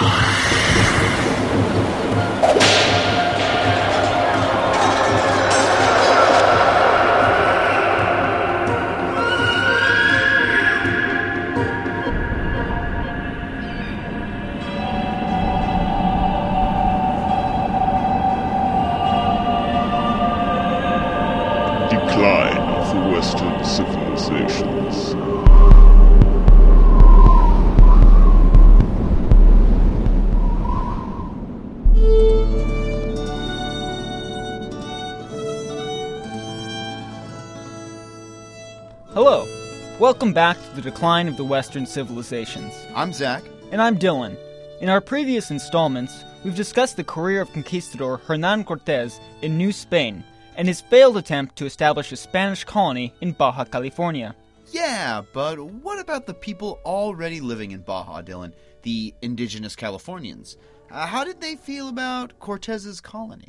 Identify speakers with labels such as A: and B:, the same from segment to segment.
A: Decline
B: Welcome back to the decline of the Western civilizations.
C: I'm Zach.
B: And I'm Dylan. In our previous installments, we've discussed the career of conquistador Hernan Cortez in New Spain and his failed attempt to establish a Spanish colony in Baja California.
C: Yeah, but what about the people already living in Baja, Dylan? The indigenous Californians. Uh, how did they feel about Cortez's colony?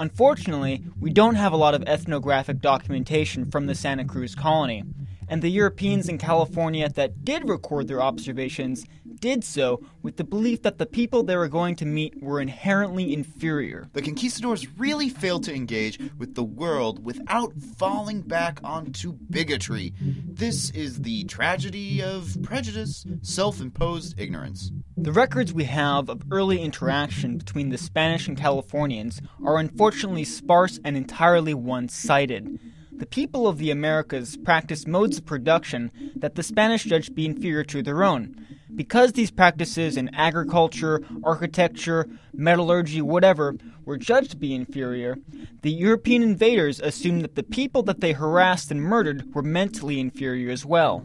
B: Unfortunately, we don't have a lot of ethnographic documentation from the Santa Cruz colony, and the Europeans in California that did record their observations did so with the belief that the people they were going to meet were inherently inferior.
C: The conquistadors really failed to engage with the world without falling back onto bigotry. This is the tragedy of prejudice, self imposed ignorance.
B: The records we have of early interaction between the Spanish and Californians are unfortunately sparse and entirely one sided. The people of the Americas practiced modes of production that the Spanish judged to be inferior to their own. Because these practices in agriculture, architecture, metallurgy, whatever, were judged to be inferior, the European invaders assumed that the people that they harassed and murdered were mentally inferior as well.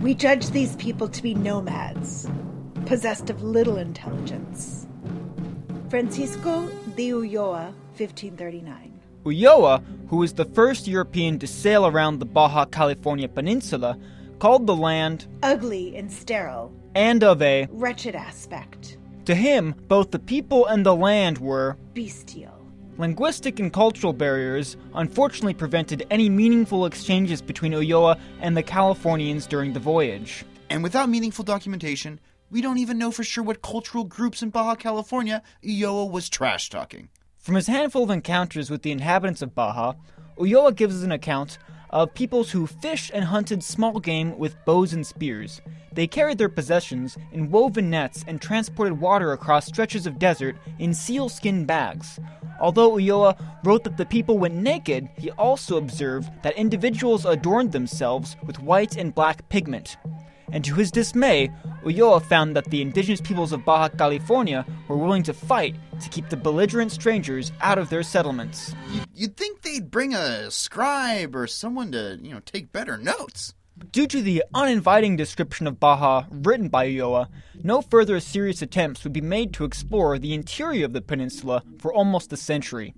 D: We judge these people to be nomads, possessed of little intelligence. Francisco de Ulloa, 1539.
B: Ulloa, who was the first European to sail around the Baja California Peninsula, called the land
D: ugly and sterile,
B: and of a
D: wretched aspect.
B: To him, both the people and the land were
D: bestial.
B: Linguistic and cultural barriers unfortunately prevented any meaningful exchanges between Ulloa and the Californians during the voyage.
C: And without meaningful documentation, we don't even know for sure what cultural groups in Baja California Ulloa was trash talking.
B: From his handful of encounters with the inhabitants of Baja, Ulloa gives us an account of peoples who fished and hunted small game with bows and spears. They carried their possessions in woven nets and transported water across stretches of desert in sealskin bags. Although Ulloa wrote that the people went naked, he also observed that individuals adorned themselves with white and black pigment and to his dismay, Ulloa found that the indigenous peoples of Baja California were willing to fight to keep the belligerent strangers out of their settlements.
C: You'd think they'd bring a scribe or someone to, you know, take better notes.
B: Due to the uninviting description of Baja written by Ulloa, no further serious attempts would be made to explore the interior of the peninsula for almost a century.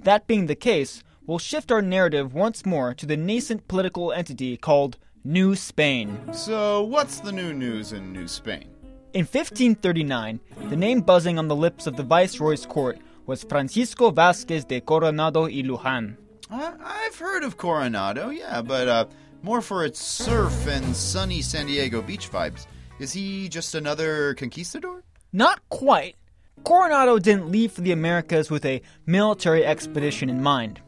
B: That being the case, we'll shift our narrative once more to the nascent political entity called New Spain.
C: So, what's the new news in New Spain?
B: In 1539, the name buzzing on the lips of the viceroy's court was Francisco Vasquez de Coronado y Lujan.
C: Uh, I've heard of Coronado, yeah, but uh, more for its surf and sunny San Diego beach vibes. Is he just another conquistador?
B: Not quite. Coronado didn't leave for the Americas with a military expedition in mind.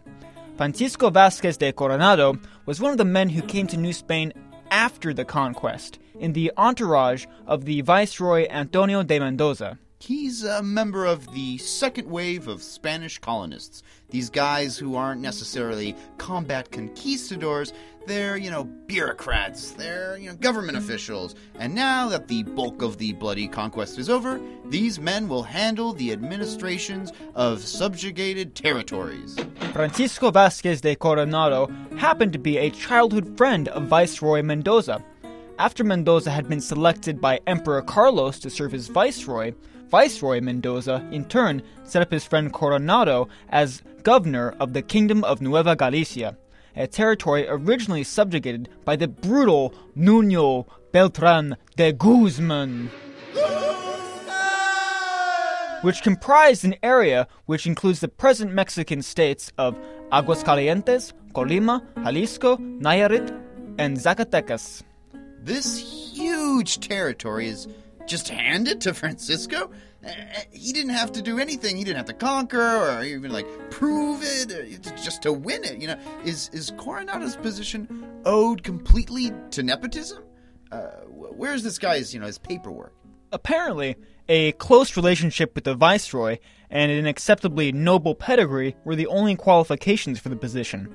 B: Francisco Vasquez de Coronado was one of the men who came to New Spain after the conquest, in the entourage of the Viceroy Antonio de Mendoza.
C: He's a member of the second wave of Spanish colonists. These guys who aren't necessarily combat conquistadors, they're, you know, bureaucrats, they're, you know, government officials. And now that the bulk of the bloody conquest is over, these men will handle the administrations of subjugated territories.
B: Francisco Vasquez de Coronado happened to be a childhood friend of Viceroy Mendoza. After Mendoza had been selected by Emperor Carlos to serve as viceroy, Viceroy Mendoza, in turn, set up his friend Coronado as governor of the Kingdom of Nueva Galicia, a territory originally subjugated by the brutal Nuno Beltran de Guzman, which comprised an area which includes the present Mexican states of Aguascalientes, Colima, Jalisco, Nayarit, and Zacatecas.
C: This huge territory is just handed to Francisco? Uh, He didn't have to do anything. He didn't have to conquer or even like prove it, it's just to win it. You know, is is Coronado's position owed completely to nepotism? Uh, where's this guy's you know his paperwork?
B: Apparently, a close relationship with the viceroy and an acceptably noble pedigree were the only qualifications for the position.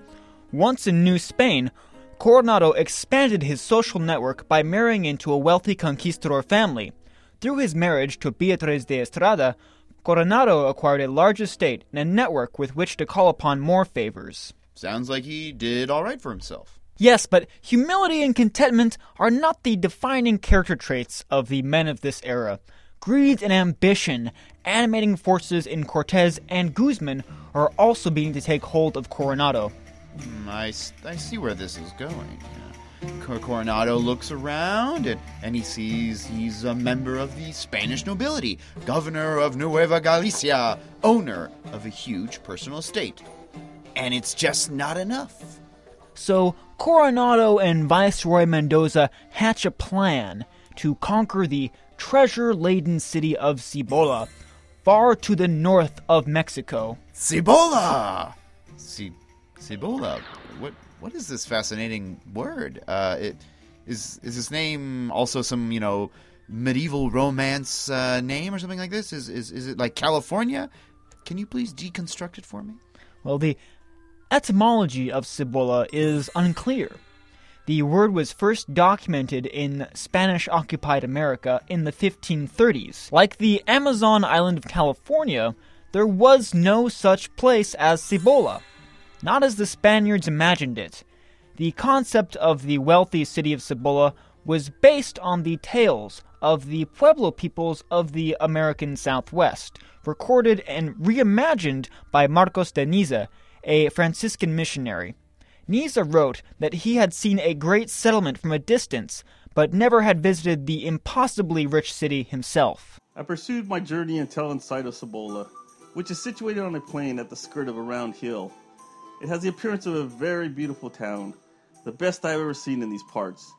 B: Once in New Spain, Coronado expanded his social network by marrying into a wealthy conquistador family. Through his marriage to Beatriz de Estrada, Coronado acquired a large estate and a network with which to call upon more favors.
C: Sounds like he did all right for himself.
B: Yes, but humility and contentment are not the defining character traits of the men of this era. Greed and ambition, animating forces in Cortez and Guzman, are also beginning to take hold of Coronado.
C: Hmm, I, I see where this is going. Coronado looks around and, and he sees he's a member of the Spanish nobility, governor of Nueva Galicia, owner of a huge personal estate. And it's just not enough.
B: So, Coronado and Viceroy Mendoza hatch a plan to conquer the treasure laden city of Cibola, far to the north of Mexico.
C: Cibola! Cibola. What what is this fascinating word? Uh, it is is his name also some you know medieval romance uh, name or something like this? Is is is it like California? Can you please deconstruct it for me?
B: Well, the etymology of Cibola is unclear. The word was first documented in Spanish occupied America in the 1530s. Like the Amazon island of California, there was no such place as Cibola, not as the Spaniards imagined it. The concept of the wealthy city of Cibola was based on the tales of the Pueblo peoples of the American Southwest, recorded and reimagined by Marcos de Niza, a Franciscan missionary. Niza wrote that he had seen a great settlement from a distance, but never had visited the impossibly rich city himself.
E: I pursued my journey until in sight of Cibola, which is situated on a plain at the skirt of a round hill. It has the appearance of a very beautiful town, the best I've ever seen in these parts.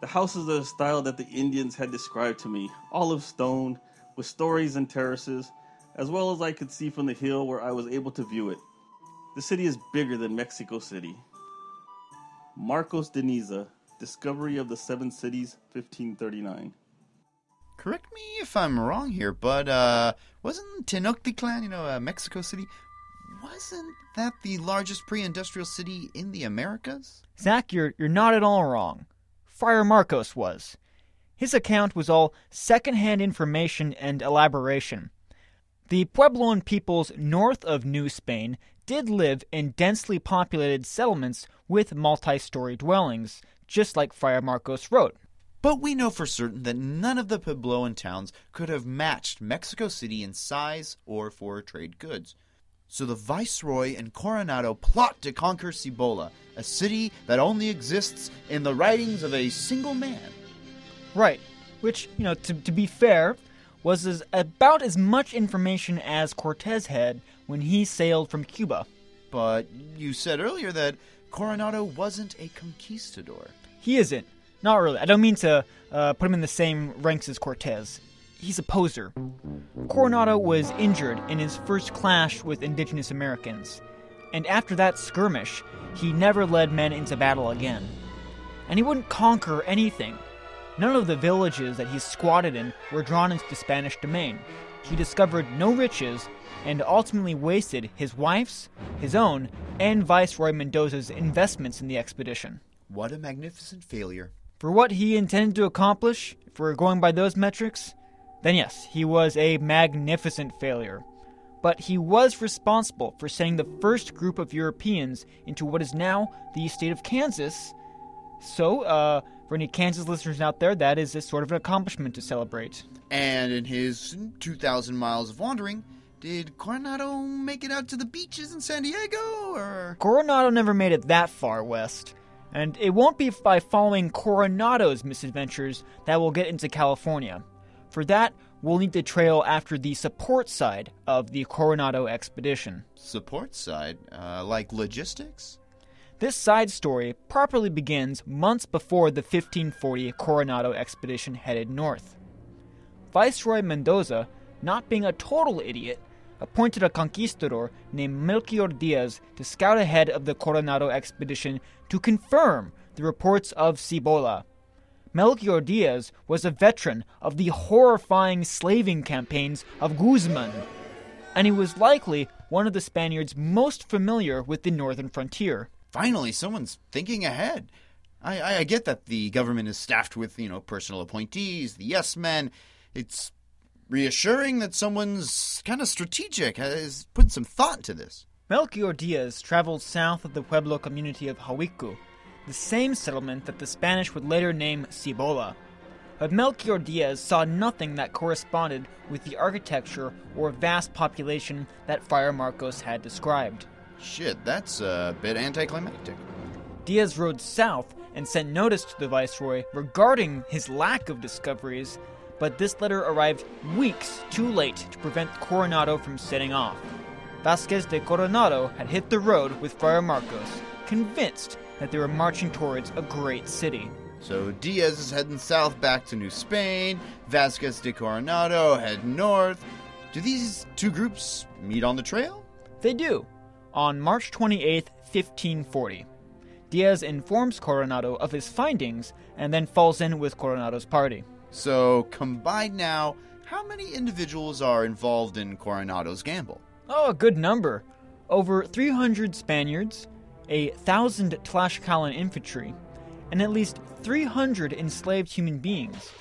E: The houses are the style that the Indians had described to me, all of stone, with stories and terraces, as well as I could see from the hill where I was able to view it. The city is bigger than Mexico City. Marcos de Niza, Discovery of the Seven Cities, 1539.
C: Correct me if I'm wrong here, but uh, wasn't Tenochtitlan, you know, uh, Mexico City, wasn't that the largest pre-industrial city in the Americas?
B: Zach, you're, you're not at all wrong. Friar Marcos was. His account was all second-hand information and elaboration. The Puebloan peoples north of New Spain did live in densely populated settlements with multi-story dwellings, just like Friar Marcos wrote.
C: But we know for certain that none of the Puebloan towns could have matched Mexico City in size or for trade goods. So the Viceroy and Coronado plot to conquer Cibola, a city that only exists in the writings of a single man.
B: Right, which, you know, to, to be fair, was as, about as much information as Cortez had when he sailed from Cuba.
C: But you said earlier that Coronado wasn't a conquistador.
B: He isn't. Not really. I don't mean to uh, put him in the same ranks as Cortez. He's a poser. Coronado was injured in his first clash with indigenous Americans, and after that skirmish, he never led men into battle again. And he wouldn't conquer anything. None of the villages that he squatted in were drawn into the Spanish domain. He discovered no riches and ultimately wasted his wife's, his own, and Viceroy Mendoza's investments in the expedition.
C: What a magnificent failure.
B: For what he intended to accomplish, if we're going by those metrics, then yes, he was a magnificent failure. But he was responsible for sending the first group of Europeans into what is now the state of Kansas. So, uh, for any Kansas listeners out there, that is a sort of an accomplishment to celebrate.
C: And in his 2,000 miles of wandering, did Coronado make it out to the beaches in San Diego, or?
B: Coronado never made it that far west, and it won't be by following Coronado's misadventures that we'll get into California. For that, we'll need to trail after the support side of the Coronado expedition.
C: Support side, uh, like logistics?
B: This side story properly begins months before the 1540 Coronado expedition headed north. Viceroy Mendoza, not being a total idiot, appointed a conquistador named Melchior Diaz to scout ahead of the Coronado expedition to confirm the reports of Cibola. Melchior Diaz was a veteran of the horrifying slaving campaigns of Guzman, and he was likely one of the Spaniards most familiar with the northern frontier.
C: Finally, someone's thinking ahead. I, I, I get that the government is staffed with, you know, personal appointees, the yes men. It's reassuring that someone's kind of strategic, uh, has put some thought into this.
B: Melchior Diaz traveled south of the Pueblo community of Hawiku, the same settlement that the Spanish would later name Cibola. But Melchior Diaz saw nothing that corresponded with the architecture or vast population that Friar Marcos had described.
C: Shit, that's a bit anticlimactic.
B: Diaz rode south and sent notice to the Viceroy regarding his lack of discoveries, but this letter arrived weeks too late to prevent Coronado from setting off. Vasquez de Coronado had hit the road with Friar Marcos, convinced that they were marching towards a great city.
C: So Diaz is heading south back to New Spain, Vasquez de Coronado head north. Do these two groups meet on the trail?
B: They do. On March 28, 1540. Diaz informs Coronado of his findings and then falls in with Coronado's party.
C: So, combined now, how many individuals are involved in Coronado's gamble?
B: Oh, a good number. Over 300 Spaniards, a thousand Tlaxcalan infantry, and at least 300 enslaved human beings.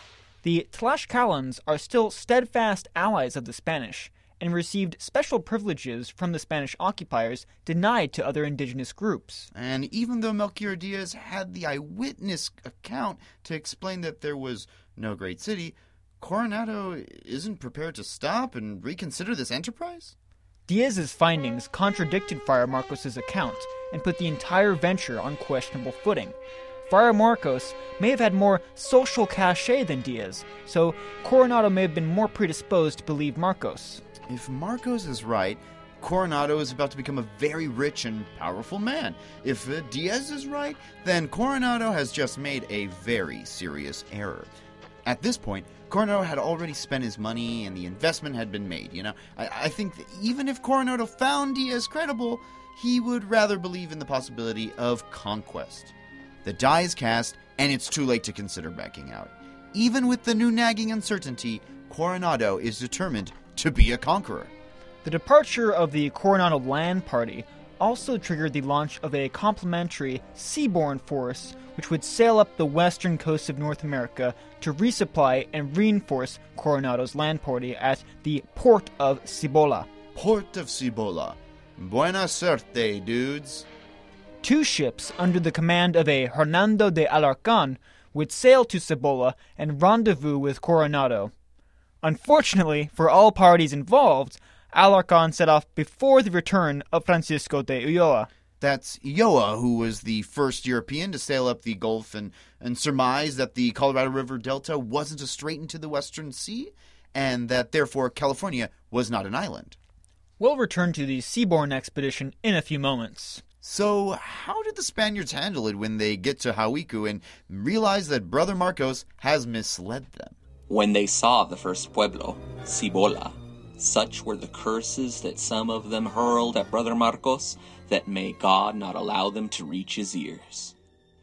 B: The Tlaxcalans are still steadfast allies of the Spanish and received special privileges from the Spanish occupiers denied to other indigenous groups.
C: And even though Melchior Diaz had the eyewitness account to explain that there was no great city, Coronado isn't prepared to stop and reconsider this enterprise?
B: Diaz's findings contradicted Friar Marcos's account and put the entire venture on questionable footing. Friar Marcos may have had more social cachet than Diaz, so Coronado may have been more predisposed to believe Marcos.
C: If Marcos is right, Coronado is about to become a very rich and powerful man. If uh, Diaz is right, then Coronado has just made a very serious error. At this point, Coronado had already spent his money and the investment had been made, you know? I, I think even if Coronado found Diaz credible, he would rather believe in the possibility of conquest. The die is cast, and it's too late to consider backing out. Even with the new nagging uncertainty, Coronado is determined to be a conqueror.
B: The departure of the Coronado Land Party also triggered the launch of a complementary seaborne force which would sail up the western coast of North America to resupply and reinforce Coronado's land party at the port of Cibola.
C: Port of Cibola. Buena suerte, dudes.
B: Two ships under the command of a Hernando de Alarcon would sail to Cibola and rendezvous with Coronado. Unfortunately for all parties involved, Alarcon set off before the return of Francisco de Ulloa.
C: That's Ulloa, who was the first European to sail up the Gulf and, and surmise that the Colorado River Delta wasn't a strait into the Western Sea, and that therefore California was not an island.
B: We'll return to the seaborne expedition in a few moments.
C: So, how did the Spaniards handle it when they get to Hawiku and realize that Brother Marcos has misled them?
F: When they saw the first pueblo, Cibola, such were the curses that some of them hurled at Brother Marcos that may God not allow them to reach his ears.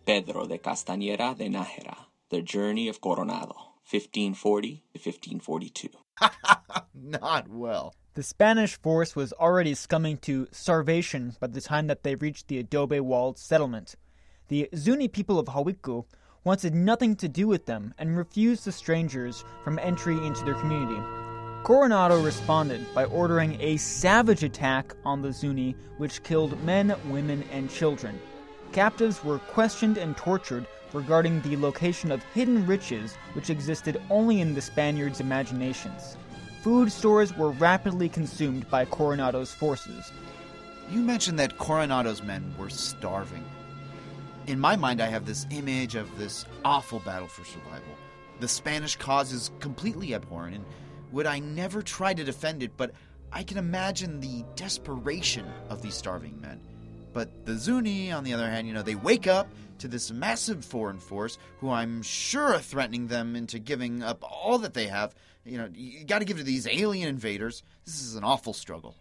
F: Pedro de Castañeda de Nájera, The Journey of Coronado, 1540 to 1542.
C: not well.
B: The Spanish force was already scumming to starvation by the time that they reached the adobe walled settlement. The Zuni people of Hawiku wanted nothing to do with them and refused the strangers from entry into their community. Coronado responded by ordering a savage attack on the Zuni, which killed men, women, and children. Captives were questioned and tortured regarding the location of hidden riches which existed only in the Spaniards' imaginations. Food stores were rapidly consumed by Coronado's forces.
C: You mentioned that Coronado's men were starving. In my mind, I have this image of this awful battle for survival. The Spanish cause is completely abhorrent, and would I never try to defend it, but I can imagine the desperation of these starving men. But the Zuni, on the other hand, you know, they wake up to this massive foreign force who I'm sure are threatening them into giving up all that they have. You know, you got to give to these alien invaders. This is an awful struggle.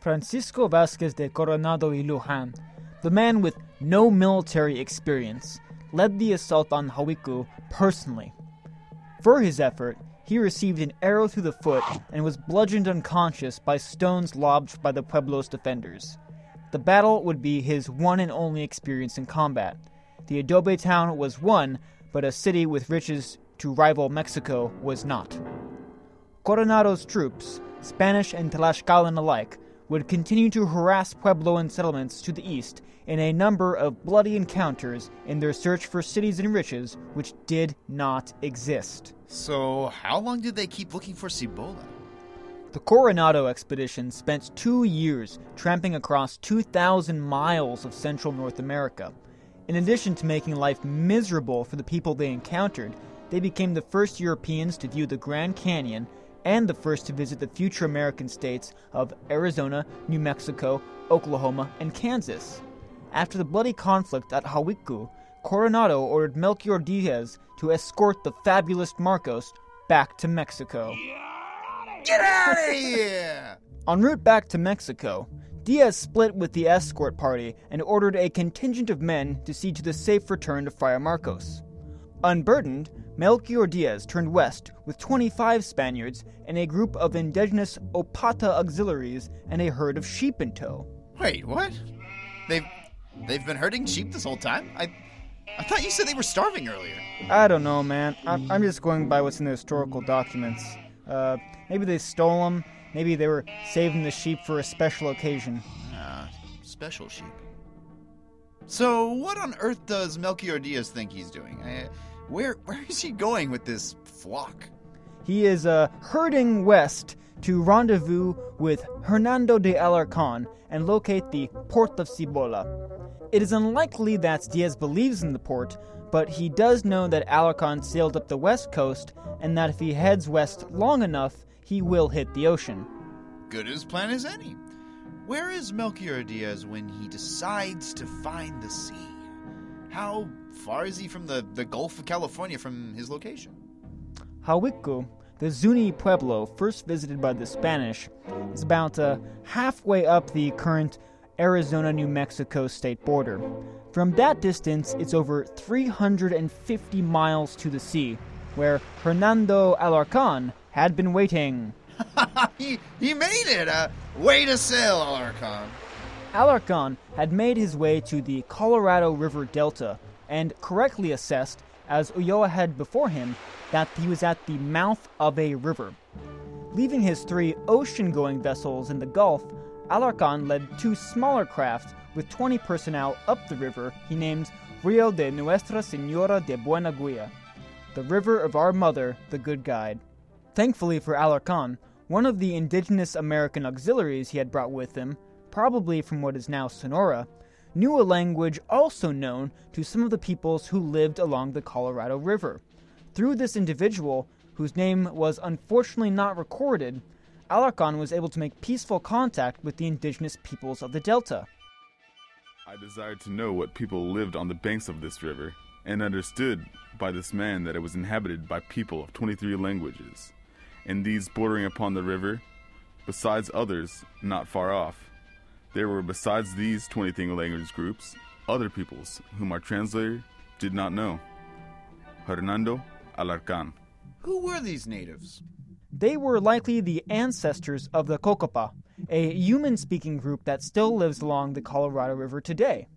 B: Francisco Vasquez de Coronado y Luján, the man with no military experience, led the assault on Hawiku personally. For his effort, he received an arrow through the foot and was bludgeoned unconscious by stones lobbed by the Pueblo's defenders. The battle would be his one and only experience in combat. The adobe town was won, but a city with riches to rival Mexico was not. Coronado's troops, Spanish and Tlaxcalan alike, would continue to harass Puebloan settlements to the east in a number of bloody encounters in their search for cities and riches which did not exist.
C: So, how long did they keep looking for Cibola?
B: The Coronado expedition spent two years tramping across 2,000 miles of central North America. In addition to making life miserable for the people they encountered, they became the first Europeans to view the Grand Canyon and the first to visit the future American states of Arizona, New Mexico, Oklahoma, and Kansas. After the bloody conflict at Hawiku, Coronado ordered Melchior Diaz to escort the fabulous Marcos back to Mexico.
C: Get out of here!
B: En route back to Mexico, Diaz split with the escort party and ordered a contingent of men to see to the safe return to Friar Marcos. Unburdened, Melchior Diaz turned west with 25 Spaniards and a group of indigenous Opata auxiliaries and a herd of sheep in tow.
C: Wait, what? They've they've been herding sheep this whole time? I I thought you said they were starving earlier.
B: I don't know, man. I'm, I'm just going by what's in the historical documents. Uh, maybe they stole them. Maybe they were saving the sheep for a special occasion.
C: Ah, special sheep. So, what on earth does Melchior Diaz think he's doing? I, where where is he going with this flock?
B: He is uh, herding west to rendezvous with Hernando de Alarcon and locate the port of Cibola. It is unlikely that Diaz believes in the port, but he does know that Alarcon sailed up the west coast and that if he heads west long enough, he will hit the ocean.
C: Good as plan as any. Where is Melchior Diaz when he decides to find the sea? How far is he from the, the Gulf of California from his location?
B: Hawiku, the Zuni pueblo first visited by the Spanish, is about uh, halfway up the current Arizona New Mexico state border. From that distance, it's over 350 miles to the sea, where Hernando Alarcon had been waiting.
C: he, he made it! Uh, way to sail, Alarcon.
B: Alarcon had made his way to the Colorado River Delta and correctly assessed, as Ulloa had before him, that he was at the mouth of a river. Leaving his three ocean going vessels in the Gulf, Alarcon led two smaller craft with 20 personnel up the river he named Rio de Nuestra Senora de Buena Guia, the river of our mother, the good guide. Thankfully for Alarcon, one of the indigenous American auxiliaries he had brought with him, probably from what is now Sonora, knew a language also known to some of the peoples who lived along the Colorado River. Through this individual, whose name was unfortunately not recorded, Alarcon was able to make peaceful contact with the indigenous peoples of the Delta.
G: I desired to know what people lived on the banks of this river, and understood by this man that it was inhabited by people of 23 languages, and these bordering upon the river, besides others not far off. There were, besides these 23 language groups, other peoples whom our translator did not know. Hernando Alarcon.
C: Who were these natives?
B: They were likely the ancestors of the Cocopa, a Yuman speaking group that still lives along the Colorado River today.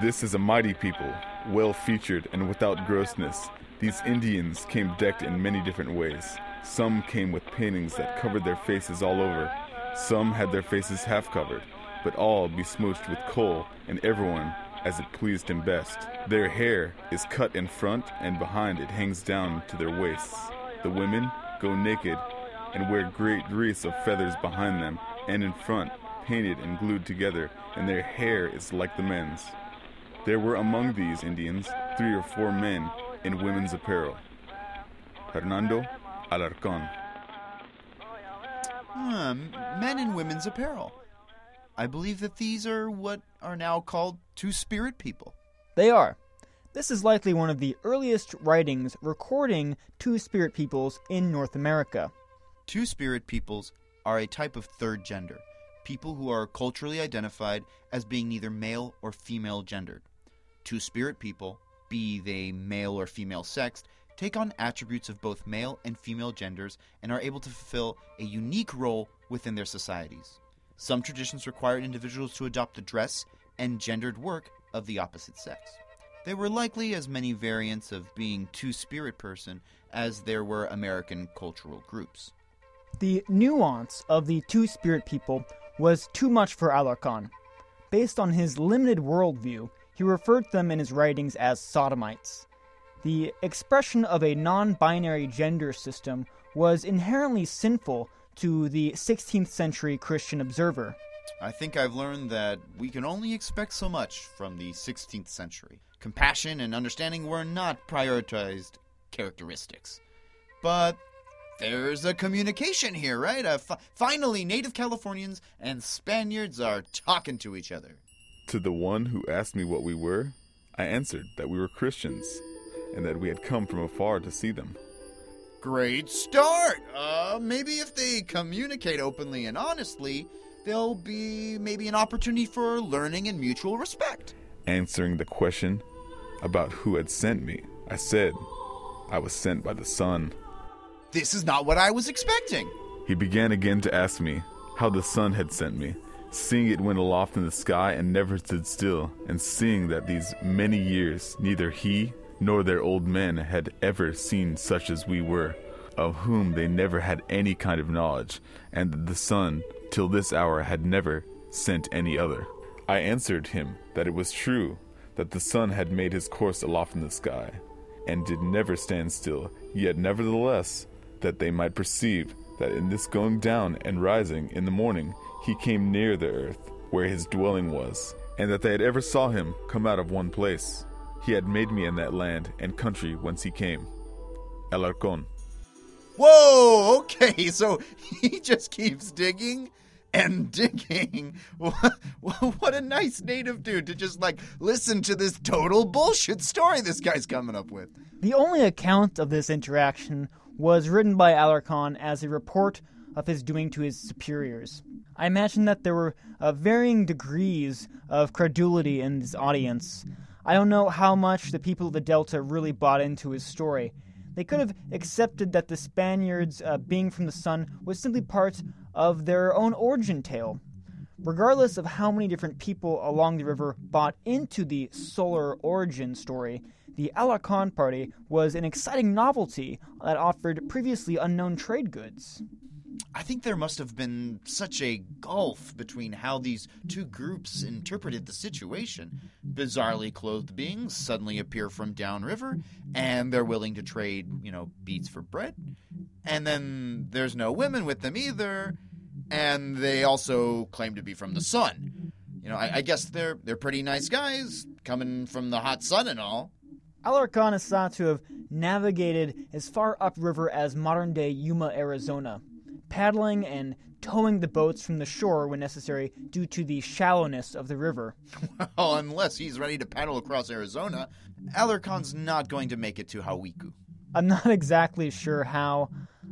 G: This is a mighty people, well featured and without grossness. These Indians came decked in many different ways. Some came with paintings that covered their faces all over. Some had their faces half covered, but all besmooched with kohl, and everyone as it pleased him best. Their hair is cut in front, and behind it hangs down to their waists. The women go naked and wear great wreaths of feathers behind them and in front, painted and glued together, and their hair is like the men's. There were among these Indians three or four men in women's apparel. Hernando Alarcon.
C: Hmm, men in women's apparel. I believe that these are what are now called two spirit people.
B: They are. This is likely one of the earliest writings recording two spirit peoples in North America.
C: Two spirit peoples are a type of third gender, people who are culturally identified as being neither male or female gendered. Two spirit people, be they male or female sexed, take on attributes of both male and female genders and are able to fulfill a unique role within their societies. Some traditions require individuals to adopt the dress and gendered work of the opposite sex. There were likely as many variants of being two spirit person as there were American cultural groups.
B: The nuance of the two spirit people was too much for Alarcon. Based on his limited worldview, he referred to them in his writings as sodomites. The expression of a non binary gender system was inherently sinful to the 16th century Christian observer.
C: I think I've learned that we can only expect so much from the 16th century. Compassion and understanding were not prioritized characteristics. But there's a communication here, right? Uh, fi- finally, native Californians and Spaniards are talking to each other.
G: To the one who asked me what we were, I answered that we were Christians and that we had come from afar to see them.
C: Great start! Uh, maybe if they communicate openly and honestly, there'll be maybe an opportunity for learning and mutual respect.
G: Answering the question about who had sent me, I said, I was sent by the sun.
C: This is not what I was expecting.
G: He began again to ask me how the sun had sent me, seeing it went aloft in the sky and never stood still, and seeing that these many years neither he nor their old men had ever seen such as we were, of whom they never had any kind of knowledge, and the sun, till this hour, had never sent any other. I answered him that it was true that the sun had made his course aloft in the sky, and did never stand still, yet nevertheless that they might perceive that in this going down and rising in the morning he came near the earth, where his dwelling was, and that they had ever saw him come out of one place. He had made me in that land and country whence he came. Alarcon.
C: Whoa, okay, so he just keeps digging and digging. What a nice native dude to just like listen to this total bullshit story this guy's coming up with.
B: The only account of this interaction was written by Alarcon as a report of his doing to his superiors. I imagine that there were uh, varying degrees of credulity in this audience. I don't know how much the people of the Delta really bought into his story. They could have accepted that the Spaniards uh, being from the sun was simply part of their own origin tale. Regardless of how many different people along the river bought into the solar origin story, the Alarcon party was an exciting novelty that offered previously unknown trade goods.
C: I think there must have been such a gulf between how these two groups interpreted the situation. Bizarrely clothed beings suddenly appear from downriver, and they're willing to trade, you know, beets for bread. And then there's no women with them either, and they also claim to be from the sun. You know, I, I guess they're they're pretty nice guys, coming from the hot sun and all.
B: Alarcon is thought to have navigated as far upriver as modern day Yuma, Arizona, paddling and towing the boats from the shore when necessary due to the shallowness of the river.
C: Well, unless he's ready to paddle across Arizona, Alarcon's not going to make it to Hawiku.
B: I'm not exactly sure how.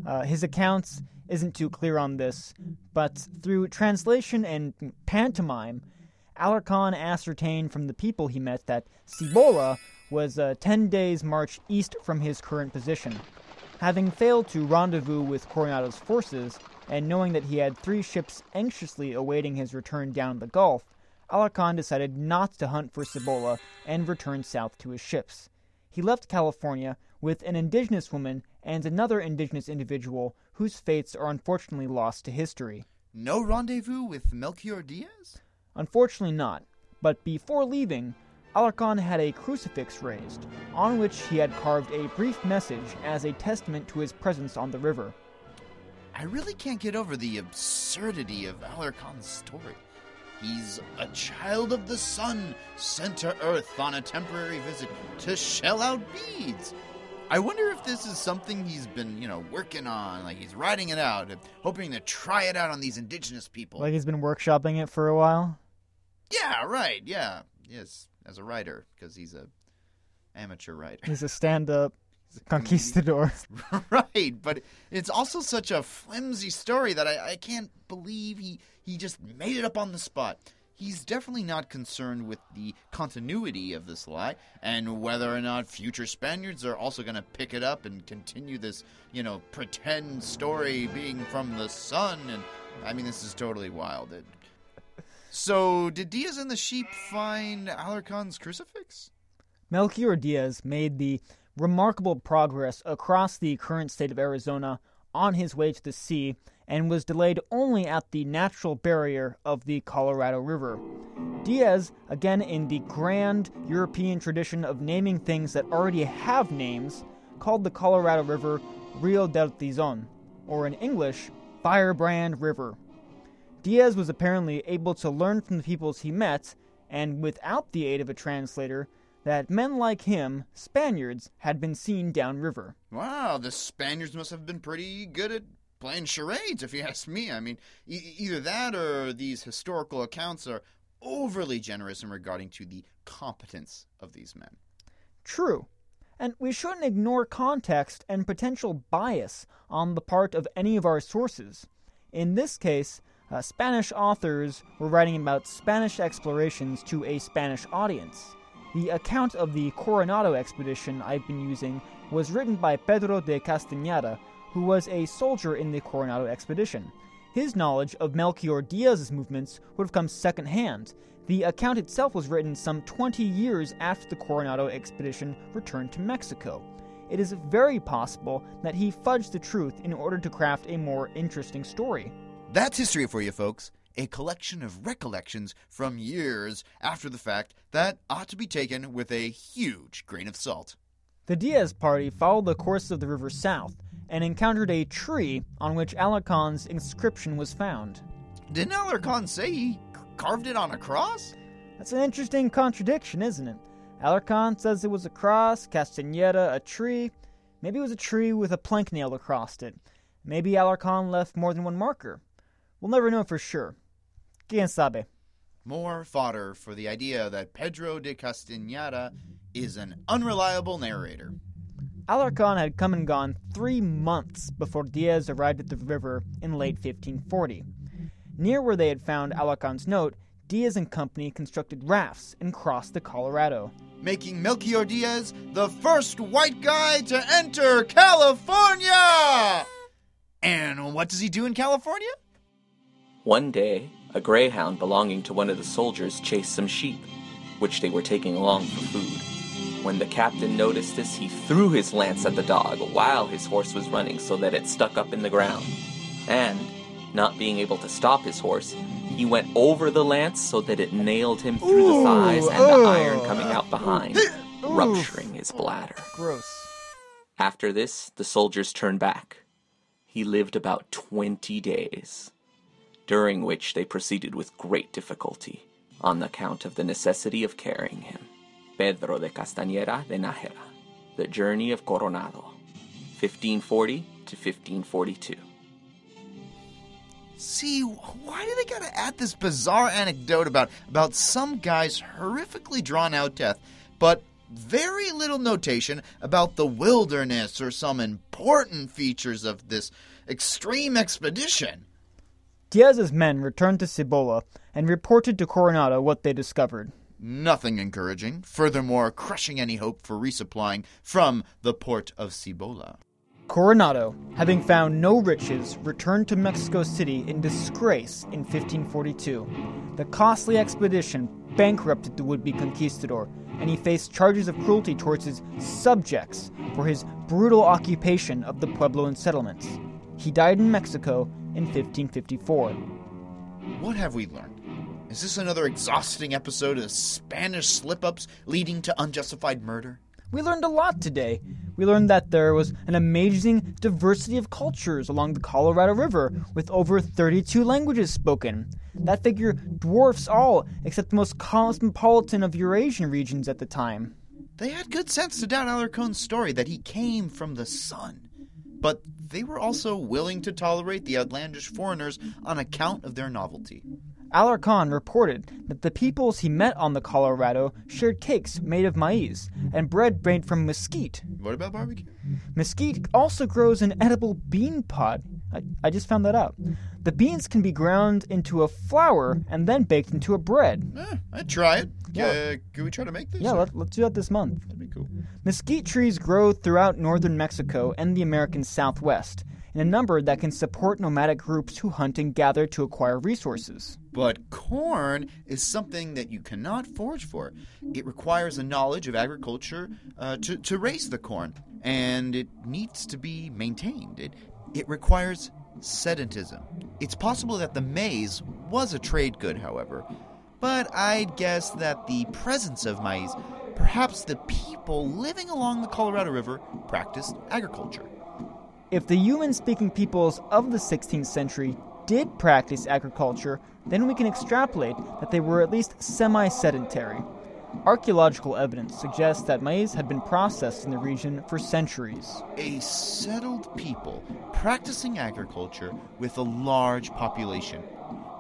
B: Uh, his accounts isn't too clear on this, but through translation and pantomime, Alarcon ascertained from the people he met that Cibola was a 10 days' march east from his current position. Having failed to rendezvous with Coronado's forces, and knowing that he had three ships anxiously awaiting his return down the Gulf, Alarcon decided not to hunt for Cibola and returned south to his ships. He left California with an indigenous woman and another indigenous individual whose fates are unfortunately lost to history.
C: No rendezvous with Melchior Diaz?
B: Unfortunately not, but before leaving, Alarcon had a crucifix raised, on which he had carved a brief message as a testament to his presence on the river.
C: I really can't get over the absurdity of Alarcon's story. He's a child of the sun sent to Earth on a temporary visit to shell out beads. I wonder if this is something he's been, you know, working on, like he's writing it out, hoping to try it out on these indigenous people.
B: Like he's been workshopping it for a while.
C: yeah, right. Yeah. Yes, as a writer because he's a amateur writer.
B: He's a stand-up conquistador.
C: right, but it's also such a flimsy story that I, I can't believe he, he just made it up on the spot. He's definitely not concerned with the continuity of this lie and whether or not future Spaniards are also going to pick it up and continue this, you know, pretend story being from the sun. And I mean, this is totally wild. It, so, did Diaz and the sheep find Alarcon's crucifix?
B: Melchior Diaz made the remarkable progress across the current state of Arizona on his way to the sea and was delayed only at the natural barrier of the Colorado River. Diaz, again in the grand European tradition of naming things that already have names, called the Colorado River Rio del Tizon, or in English, Firebrand River. Diaz was apparently able to learn from the peoples he met, and without the aid of a translator, that men like him, Spaniards, had been seen downriver.
C: Wow, the Spaniards must have been pretty good at playing charades, if you ask me. I mean, e- either that or these historical accounts are overly generous in regarding to the competence of these men.
B: True. And we shouldn't ignore context and potential bias on the part of any of our sources. In this case, uh, Spanish authors were writing about Spanish explorations to a Spanish audience. The account of the Coronado expedition I've been using was written by Pedro de Castañeda, who was a soldier in the Coronado expedition. His knowledge of Melchior Diaz's movements would have come secondhand. The account itself was written some 20 years after the Coronado expedition returned to Mexico. It is very possible that he fudged the truth in order to craft a more interesting story.
C: That's history for you, folks. A collection of recollections from years after the fact that ought to be taken with a huge grain of salt.
B: The Diaz party followed the course of the river south and encountered a tree on which Alarcon's inscription was found.
C: Didn't Alarcon say he carved it on a cross?
B: That's an interesting contradiction, isn't it? Alarcon says it was a cross, Castaneda a tree. Maybe it was a tree with a plank nailed across it. Maybe Alarcon left more than one marker. We'll never know for sure. Quien sabe?
C: More fodder for the idea that Pedro de Castañeda is an unreliable narrator.
B: Alarcon had come and gone three months before Diaz arrived at the river in late 1540. Near where they had found Alarcon's note, Diaz and company constructed rafts and crossed the Colorado.
C: Making Melchior Diaz the first white guy to enter California! And what does he do in California?
F: One day, a greyhound belonging to one of the soldiers chased some sheep, which they were taking along for food. When the captain noticed this, he threw his lance at the dog while his horse was running so that it stuck up in the ground. And, not being able to stop his horse, he went over the lance so that it nailed him through the thighs and the oh. iron coming out behind, rupturing his bladder.
B: Gross.
F: After this, the soldiers turned back. He lived about 20 days, during which they proceeded with great difficulty, on account of the necessity of carrying him. Pedro de Castañeda de Nájera, The Journey of Coronado, 1540 to 1542.
C: See, why do they gotta add this bizarre anecdote about about some guy's horrifically drawn out death, but very little notation about the wilderness or some important features of this extreme expedition?
B: Diaz's men returned to Cibola and reported to Coronado what they discovered.
C: Nothing encouraging, furthermore, crushing any hope for resupplying from the port of Cibola.
B: Coronado, having found no riches, returned to Mexico City in disgrace in 1542. The costly expedition bankrupted the would be conquistador, and he faced charges of cruelty towards his subjects for his brutal occupation of the Puebloan settlements. He died in Mexico in 1554.
C: What have we learned? Is this another exhausting episode of Spanish slip ups leading to unjustified murder?
B: We learned a lot today. We learned that there was an amazing diversity of cultures along the Colorado River, with over 32 languages spoken. That figure dwarfs all except the most cosmopolitan of Eurasian regions at the time.
C: They had good sense to doubt Alarcon's story that he came from the sun. But they were also willing to tolerate the outlandish foreigners on account of their novelty.
B: Alarcon reported that the peoples he met on the Colorado shared cakes made of maize and bread made from mesquite.
C: What about barbecue?
B: Mesquite also grows an edible bean pod. I, I just found that out. The beans can be ground into a flour and then baked into a bread.
C: Eh, I'd try it.
B: Yeah.
C: Uh, can we try to make this?
B: Yeah,
C: or-
B: let, let's do that this month.
C: That'd be cool.
B: Mesquite trees grow throughout northern Mexico and the American Southwest in a number that can support nomadic groups who hunt and gather to acquire resources.
C: But corn is something that you cannot forage for. It requires a knowledge of agriculture uh, to, to raise the corn, and it needs to be maintained. It, it requires sedentism. It's possible that the maize was a trade good, however, but I'd guess that the presence of maize, perhaps the people living along the Colorado River, practiced agriculture.
B: If the Yuman speaking peoples of the 16th century did practice agriculture, then we can extrapolate that they were at least semi sedentary. Archaeological evidence suggests that maize had been processed in the region for centuries.
C: a settled people practicing agriculture with a large population.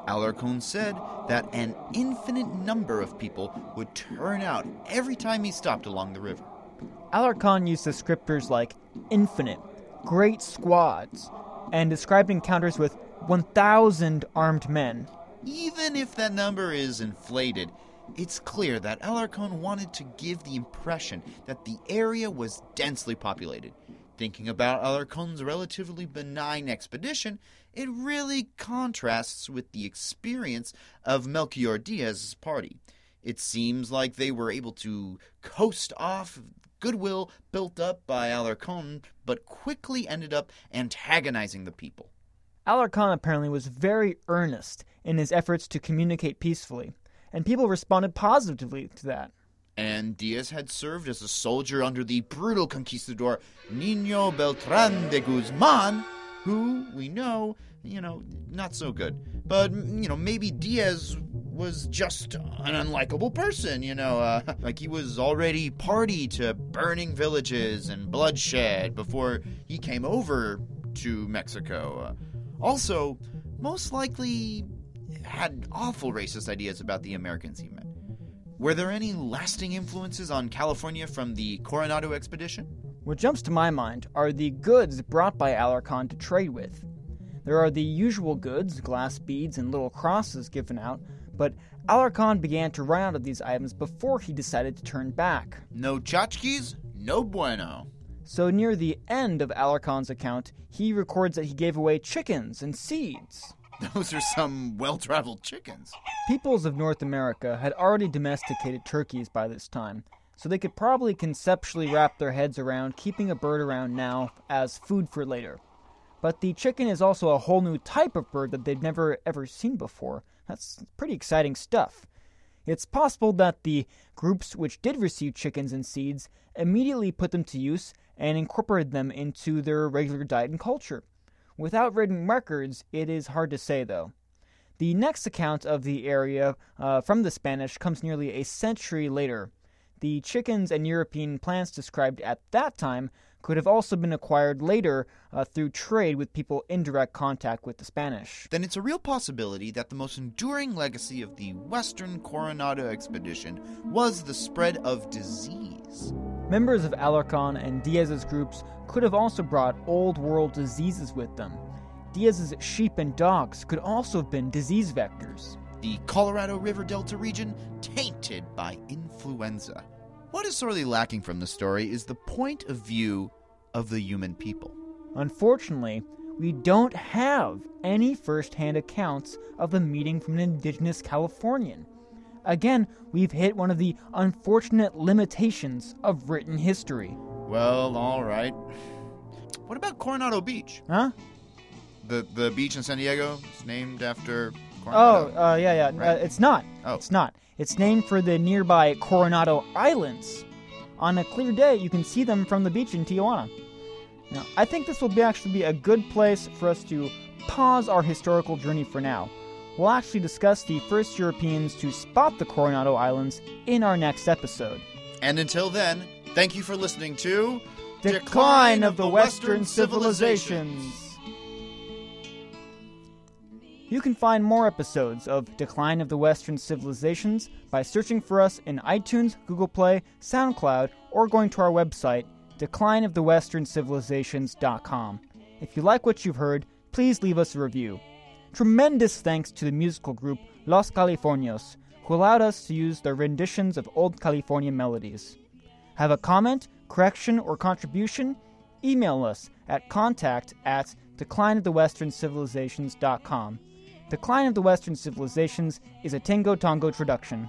C: Alarcon said that an infinite number of people would turn out every time he stopped along the river.
B: Alarcon used descriptors like infinite, great squads, and described encounters with 1,000 armed men.
C: Even if that number is inflated, it's clear that Alarcon wanted to give the impression that the area was densely populated. Thinking about Alarcon's relatively benign expedition, it really contrasts with the experience of Melchior Diaz's party. It seems like they were able to coast off goodwill built up by Alarcon, but quickly ended up antagonizing the people.
B: Alarcon apparently was very earnest in his efforts to communicate peacefully, and people responded positively to that.
C: and Diaz had served as a soldier under the brutal conquistador Nuño Beltran de Guzman, who we know, you know, not so good. But, you know, maybe Diaz was just an unlikable person, you know, uh, like he was already party to burning villages and bloodshed before he came over to Mexico. Uh, also, most likely had awful racist ideas about the Americans he met. Were there any lasting influences on California from the Coronado expedition?
B: What jumps to my mind are the goods brought by Alarcon to trade with. There are the usual goods, glass beads and little crosses given out, but Alarcon began to run out of these items before he decided to turn back.
C: No tchotchkes? No bueno.
B: So near the end of Alarcon's account, he records that he gave away chickens and seeds.
C: Those are some well traveled chickens.
B: Peoples of North America had already domesticated turkeys by this time, so they could probably conceptually wrap their heads around keeping a bird around now as food for later. But the chicken is also a whole new type of bird that they've never ever seen before. That's pretty exciting stuff. It's possible that the groups which did receive chickens and seeds immediately put them to use and incorporated them into their regular diet and culture. Without written records, it is hard to say though. The next account of the area uh, from the Spanish comes nearly a century later. The chickens and European plants described at that time could have also been acquired later uh, through trade with people in direct contact with the Spanish.
C: Then it's a real possibility that the most enduring legacy of the Western Coronado expedition was the spread of disease.
B: Members of Alarcon and Diaz's groups could have also brought old world diseases with them. Diaz's sheep and dogs could also have been disease vectors.
C: The Colorado River Delta region tainted by influenza. What is sorely lacking from the story is the point of view of the Yuman people.
B: Unfortunately, we don't have any first hand accounts of the meeting from an indigenous Californian. Again, we've hit one of the unfortunate limitations of written history.
C: Well, all right. What about Coronado Beach?
B: Huh?
C: The the beach in San Diego is named after Coronado.
B: Oh, uh, yeah, yeah. Uh, it's not.
C: Oh.
B: It's not. It's named for the nearby Coronado Islands. On a clear day, you can see them from the beach in Tijuana. Now, I think this will be actually be a good place for us to pause our historical journey for now. We'll actually discuss the first Europeans to spot the Coronado Islands in our next episode.
C: And until then, thank you for listening to
B: Decline of the Western Civilizations. You can find more episodes of Decline of the Western Civilizations by searching for us in iTunes, Google Play, SoundCloud, or going to our website, declineofthewestern.civilizations.com. If you like what you've heard, please leave us a review. Tremendous thanks to the musical group Los Californios, who allowed us to use their renditions of old California melodies. Have a comment, correction, or contribution? Email us at contact at declineofthewestern.civilizations.com. Decline of the Western Civilizations is a Tango Tongo traduction.